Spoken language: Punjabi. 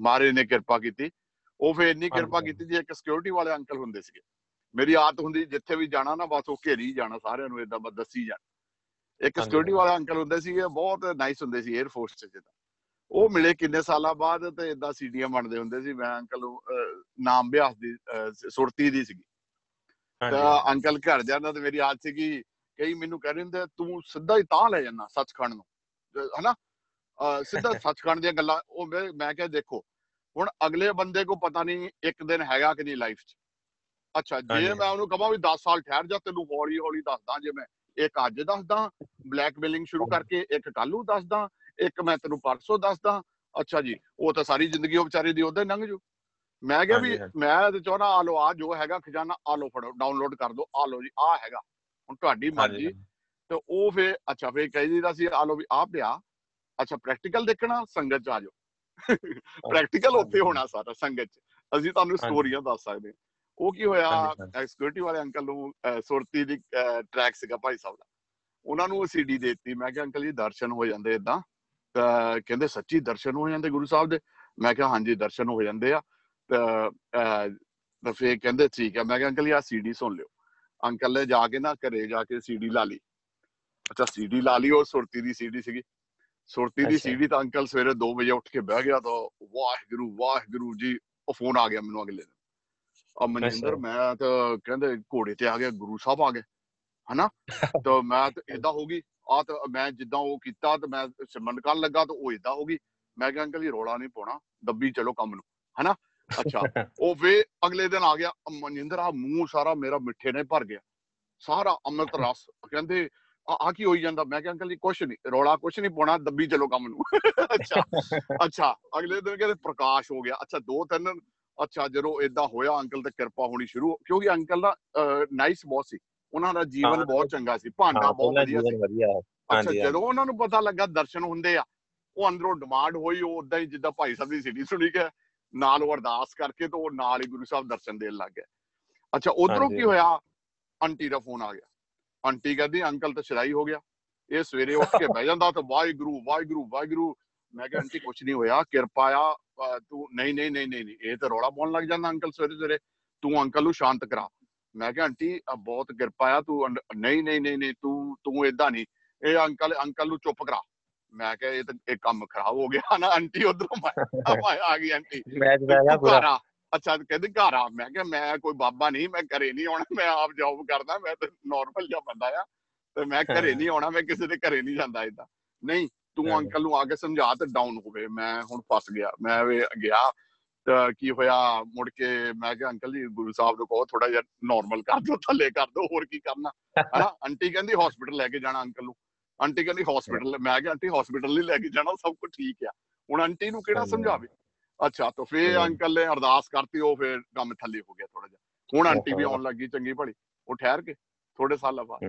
ਮਾਰੇ ਨੇ ਕਿਰਪਾ ਕੀਤੀ। ਉਹ ਫੇਰ ਇੰਨੀ ਕਿਰਪਾ। ਕੀਤੀ ਜੀ ਇੱਕ ਸਿਕਿਉਰਿਟੀ ਵਾਲੇ ਅੰਕਲ ਹੁੰਦੇ ਸੀਗੇ। ਮੇਰੀ ਆਦਤ ਹੁੰਦੀ ਜਿੱਥੇ ਵੀ ਜਾਣਾ ਨਾ ਬਸ ਉਹ ਘੇਰੀ ਜਾਣਾ ਸਾਰਿਆਂ ਨੂੰ ਇਦਾਂ ਬਸ ਦੱਸੀ ਜਾਣਾ। ਇੱਕ ਸਿਕਿਉਰਿਟੀ। ਵਾਲੇ ਅੰਕਲ ਹੁੰਦੇ ਸੀਗੇ ਬਹੁਤ ਨਾਈਸ ਹੁੰਦੇ ਸੀ 에ਅਰ ਫੋਰਸ ਚ ਜਿੱਦਾਂ। ਉਹ ਮਿਲੇ ਕਿੰਨੇ ਸਾਲਾਂ ਬਾਅਦ ਤੇ ਇਦਾਂ ਸੀਡੀਐਮ ਬਣਦੇ ਹੁੰਦੇ ਸੀ। ਮੈਂ ਅੰਕਲ ਨਾਮ ਬਿਆਸ ਦੀ ਸੁਰਤੀ ਦੀ ਸੀਗੀ। ਤਾਂ ਅੰਕਲ ਘਰ ਜਾਂਦਾ ਤੇ ਮੇਰੀ ਆਦਤ ਸੀਗੀ ਕਈ ਮੈਨੂੰ ਕਹਿ ਰਹੇ ਹੁੰਦੇ ਤੂੰ ਸਿੱਧਾ ਹੀ ਤਾਂ ਲੈ ਜਾਂਦਾ ਸੱਚਖੰਡ ਨੂੰ। ਹਨਾ? ਸਿੱਧਾ ਸੱਚਖੰਡ ਦੀਆਂ ਗੱਲਾਂ ਉਹ ਮੈਂ ਕਿਹਾ ਦੇਖੋ ਹੁਣ ਅਗਲੇ ਬੰਦੇ ਕੋ ਪਤਾ ਨਹੀਂ ਇੱਕ ਦਿਨ ਹੈਗਾ ਕਿ ਨਹੀਂ ਲਾਈਫ 'ਚ। ਅੱਛਾ ਜੇ। ਮੈਂ ਉਹਨੂੰ ਕਹਾਂ ਵੀ 10 ਸਾਲ ਠਹਿਰ ਜਾ ਤੈਨੂੰ ਹੌਲੀ ਹੌਲੀ ਦੱਸਦਾ ਜੇ ਮੈਂ ਇੱਕ ਅੱਜ ਦੱਸਦਾ ਬਲੈਕਮੇਲਿੰਗ ਸ਼ੁਰੂ। ਕਰਕੇ ਇੱਕ ਕੱਲ ਦੱਸਦਾ ਇੱਕ ਮੈਂ ਤੈਨੂੰ ਪਰਸੋਂ ਦੱਸਦਾ। ਅੱਛਾ ਜੀ ਉਹ ਤਾਂ ਸਾਰੀ ਜ਼ਿੰਦਗੀ ਉਹ ਵਿਚਾਰੇ ਦੀ ਉਹਦੇ ਲੰਘ ਜੂ। ਮੈਂ ਕਿਹਾ ਵੀ। ਮੈਂ ਤੇ ਚਾਹਣਾ ਆ ਲੋ ਆ ਜੋ ਹੈਗਾ ਖਜ਼ਾਨਾ ਆ ਲੋ ਫੜੋ ਡਾਊਨਲੋਡ ਕਰ ਦਿਓ ਆ ਲੋ ਜੀ ਆ ਹੈਗਾ। ਹੁਣ ਤੁਹਾਡੀ ਮਰਜ਼ੀ। ਤੇ ਉਹ ਫੇ ਅੱਛਾ ਫੇ ਕਹੀ ਦੀਦਾ ਸੀ ਆ ਲੋ ਵੀ ਆ ਪਿਆ ਅੱਛਾ ਪ੍ਰੈਕਟੀਕਲ ਦੇਖਣਾ ਸੰਗਤ ਚ ਆ ਜਾਓ। ਪ੍ਰੈਕਟੀਕਲ ਉੱਥੇ। ਹੋਣਾ ਸਾਰਾ ਸੰਗਤ ਚ। ਅਸੀਂ ਤੁਹਾਨੂੰ। ਸਟੋਰੀਆਂ ਦੱਸ ਸਕਦੇ। ਉਹ ਕੀ ਹੋਇਆ ਸਿਕਿਉਰਿਟੀ ਵਾਲੇ ਅੰਕਲ ਨੂੰ ਸੁਰਤੀ ਦੀ ਟਰੈਕ ਸੀਗਾ ਭਾਈ ਸਾਹਿਬ ਦਾ। ਉਹਨਾਂ ਨੂੰ ਸੀਡੀ ਦਿੱਤੀ। ਮੈਂ ਕਿਹਾ ਅੰਕਲ ਜੀ ਦਰਸ਼ਨ ਹੋ ਜਾਂਦੇ ਇਦਾਂ ਕਹਿੰਦੇ ਸੱਚੀ ਦਰਸ਼ਨ ਹੋ ਜਾਂਦੇ ਗੁਰੂ ਸਾਹਿਬ ਦੇ? ਮੈਂ ਕਿਹਾ ਹਾਂਜੀ ਦਰਸ਼ਨ ਹੋ ਜਾਂਦੇ ਆ। ਤਾਂ ਅਹ, ਤਾਂ ਫੇ ਕਹਿੰਦੇ ਠੀਕ ਹੈ ਮੈਂ ਕਿਹਾ ਅੰਕਲ ਜੀ ਆ ਸੀਡੀ ਸੁਣ ਲਿਓ। ਅੰਕਲ ਨੇ ਜਾ ਕੇ ਨਾ ਘਰੇ ਜਾ ਕੇ ਸੀਡੀ ਲਾ ਲਈ। ਅੱਛਾ ਸੀਡੀ ਲਾ ਲਈ ਉਹ ਸੁਰਤੀ ਦੀ ਸੀਡੀ ਸੀਗੀ। ਸੁਰਤੀ ਦੀ। ਸੀਡੀ ਤਾਂ ਅੰਕਲ ਸਵੇਰੇ 2 ਵਜੇ ਉੱਠ ਕੇ ਬਹਿ ਗਿਆ ਤਾਂ ਵਾਹਿਗੁਰੂ ਵਾਹਿਗੁਰੂ ਜੀ ਉਹ ਫੋਨ ਆ ਗਿਆ ਮੈਨੂੰ ਅਗਲੇ ਦਿਨ। ਆ ਮਨਿੰਦਰ। ਮੈਂ ਤਾਂ ਕਹਿੰਦੇ ਘੋੜੇ ਤੇ ਆ ਗਿਆ ਗੁਰੂ ਸਾਹਿਬ ਆ ਗਏ ਹਨਾ? ਤਾਂ ਮੈਂ ਤਾਂ ਇਦਾਂ ਹੋ ਗਈ ਆ ਤਾਂ ਮੈਂ ਜਿੱਦਾਂ ਉਹ ਕੀਤਾ ਤਾਂ ਮੈਂ ਸਿਮਰਨ ਕਰਨ ਲੱਗਾ ਤਾਂ ਉਹ ਇਦਾਂ ਹੋ ਗਈ। ਮੈਂ ਕਿਹਾ ਅੰਕਲ ਜੀ ਰੋਲਾ ਨਹੀਂ ਪਾਉਣਾ ਦੱਬੀ ਚਲੋ ਕੰਮ ਨੂੰ ਹਨਾ? ਅੱਛਾ ਉਹ ਵੇ ਅਗਲੇ ਦਿਨ ਆ ਗਿਆ ਮਨਿੰਦਰ ਆ ਮੂੰਹ ਸਾਰਾ ਮੇਰਾ ਮਿੱਠੇ ਨੇ ਭਰ ਗਿਆ। ਸਾਰਾ ਅੰਮ੍ਰਿਤ ਰਸ ਕਹਿੰਦੇ ਆ ਆ ਕੀ ਹੋਈ ਜਾਂਦਾ? ਮੈਂ ਕਿਹਾ ਅੰਕਲ ਜੀ ਕੁਛ ਨਹੀਂ ਰੋਲਾ ਕੁਛ ਨਹੀਂ ਪਾਉਣਾ ਦੱਬੀ ਚਲੋ ਕੰਮ ਨੂੰ। ਅੱਛਾ ਅੱਛਾ ਅਗਲੇ ਦਿਨ ਕਹਿੰਦੇ ਪ੍ਰਕਾਸ਼ ਹੋ ਗਿਆ। ਅੱਛਾ ਦੋ ਤਿੰਨ ਅੱਛਾ ਜਦੋਂ ਇਦਾਂ ਹੋਇਆ ਅੰਕਲ ਤੇ ਕਿਰਪਾ ਹੋਣੀ ਸ਼ੁਰੂ ਕਿਉਂਕਿ ਅੰਕਲ ਦਾ ਨਾਈਸ ਬਹੁਤ ਸੀ। ਉਹਨਾਂ ਦਾ ਜੀਵਨ ਬਹੁਤ ਚੰਗਾ ਸੀ ਭਾਂਡਾ ਬਹੁਤ ਵਧੀਆ ਸੀ। ਅੱਛਾ। ਜਦੋਂ ਉਹਨਾਂ ਨੂੰ ਪਤਾ ਲੱਗਾ ਦਰਸ਼ਨ ਹੁੰਦੇ ਆ ਉਹ ਅੰਦਰੋਂ ਡਿਮਾਂਡ ਹੋਈ ਉਹ ਉਦਾਂ ਹੀ ਜਿੱਦਾਂ ਭਾਈ ਸਾਹਿਬ ਦੀ ਸਿੱਧੀ ਸੁਣੀ ਕੇ ਨਾਲ ਉਹ ਅਰਦਾਸ ਕਰਕੇ ਤੇ ਉਹ ਨਾਲ ਹੀ ਗੁਰੂ ਸਾਹਿਬ ਦਰਸ਼ਨ ਦੇਣ ਲੱਗ ਗਏ। ਅੱਛਾ ਉਧਰੋਂ। ਕੀ ਹੋਇਆ? ਆਂਟੀ ਦਾ ਫੋਨ ਆ ਗਿਆ। ਆਂਟੀ ਕਹਿੰਦੀ ਅੰਕਲ ਤਾਂ ਸ਼ਰਾਈ ਹੋ ਗਿਆ। ਇਹ ਸਵੇਰੇ ਉੱਠ ਕੇ ਬਹਿ ਜਾਂਦਾ ਤੇ ਵਾਹਿਗੁਰੂ ਵਾਹਿਗੁਰੂ ਵਾਹਿਗੁਰੂ। ਮੈਂ ਕਿਹਾ ਆਂਟੀ ਕੁਛ ਨਹੀਂ ਹੋਇਆ ਕਿਰਪਾ ਆ ਤੂੰ ਨਹੀਂ ਨਹੀਂ ਨਹੀਂ ਨਹੀਂ ਇਹ ਤਾਂ ਰੌਲਾ ਪਾਉਣ ਲੱਗ ਜਾਂਦਾ ਅੰਕਲ ਸਵੇਰੇ ਸਵੇਰੇ। ਤੂੰ ਅੰਕਲ ਨੂੰ ਸ਼ਾਂਤ ਕਰਾ। ਮੈਂ ਕਿਹਾ ਆਂਟੀ ਬਹੁਤ ਕਿਰਪਾ ਆ ਤੂੰ ਨਹੀਂ ਨਹੀਂ ਨਹੀਂ ਨਹੀਂ ਤੂੰ ਤੂੰ ਇਦਾਂ ਨਹੀਂ। ਇਹ ਅੰਕਲ ਅੰਕਲ ਨੂੰ ਚੁੱਪ ਕਰਾ। ਮੈਂ ਕਿਹਾ ਇਹ ਤਾਂ ਇਹ ਕੰਮ ਖਰਾਬ ਹੋ ਗਿਆ ਨਾ ਆਂਟੀ ਉਧਰੋਂ ਆ ਗਈ ਆਂਟੀ। ਮੈਚ ਪੈ ਗਿਆ ਪੂਰਾ। ਅੱਛਾ ਕਹਿੰਦੇ ਘਰ ਆ। ਮੈਂ ਕਿਹਾ ਮੈਂ ਕੋਈ ਬਾਬਾ ਨਹੀਂ ਮੈਂ ਘਰੇ ਨਹੀਂ ਆਉਣਾ ਮੈਂ ਆਪ ਜੌਬ ਕਰਦਾ ਮੈਂ ਤਾਂ ਨਾਰਮਲ ਜਿਹਾ ਬੰਦਾ ਆ। ਤੇ ਮੈਂ ਘਰੇ ਨਹੀਂ ਆਉਣਾ ਮੈਂ ਕਿਸੇ ਦੇ ਘਰੇ ਨਹੀਂ ਜਾਂਦਾ ਇਦਾਂ ਨਹੀਂ ਤੂੰ ਹਾਂ। ਅੰਕਲ ਨੂੰ ਆ ਕੇ ਸਮਝਾ ਤੇ ਡਾਊਨ ਹੋਵੇ। ਮੈਂ ਹੁਣ ਫਸ ਗਿਆ। ਮੈਂ ਵੀ ਗਿਆ। ਤਾਂ ਕੀ ਹੋਇਆ ਮੁੜ ਕੇ ਮੈਂ ਕਿਹਾ ਅੰਕਲ ਜੀ ਗੁਰੂ ਸਾਹਿਬ ਨੂੰ ਕਹੋ ਥੋੜਾ ਜਿਹਾ ਨਾਰਮਲ ਕਰ ਦਿਓ ਥੱਲੇ ਕਰ ਦਿਓ ਹੋਰ ਕੀ ਕਰਨਾ। ਹਨਾ? ਆਂਟੀ ਕਹਿੰਦੀ ਹਸਪੀਟਲ ਲੈ ਕੇ ਜਾਣਾ ਅੰਕਲ ਨੂੰ। ਆਂਟੀ ਕਹਿੰਦੀ ਹਸਪੀਟਲ ਮੈਂ ਕਿਹਾ ਆਂਟੀ ਹਸਪੀਟਲ ਨਹੀਂ ਲੈ ਕੇ ਜਾਣਾ ਸਭ ਕੁਝ ਠੀਕ ਆ। ਹੁਣ ਆਂਟੀ ਨੂੰ ਕਿਹੜਾ। ਸਮਝਾਵੇ? ਅੱਛਾ ਤਾਂ ਫੇਰ। ਅੰਕਲ ਨੇ ਅਰਦਾਸ ਕਰਤੀ ਉਹ ਫੇਰ ਕੰਮ ਥੱਲੇ ਹੋ ਗਿਆ ਥੋੜਾ ਜਿਹਾ ਹੁਣ ਆਂਟੀ ਵੀ। ਆਉਣ ਲੱਗੀ ਚੰਗੀ ਭਲੀ ਉਹ ਠਹਿਰ ਕੇ ਥੋੜੇ ਸਾਲਾਂ ਬਾਅਦ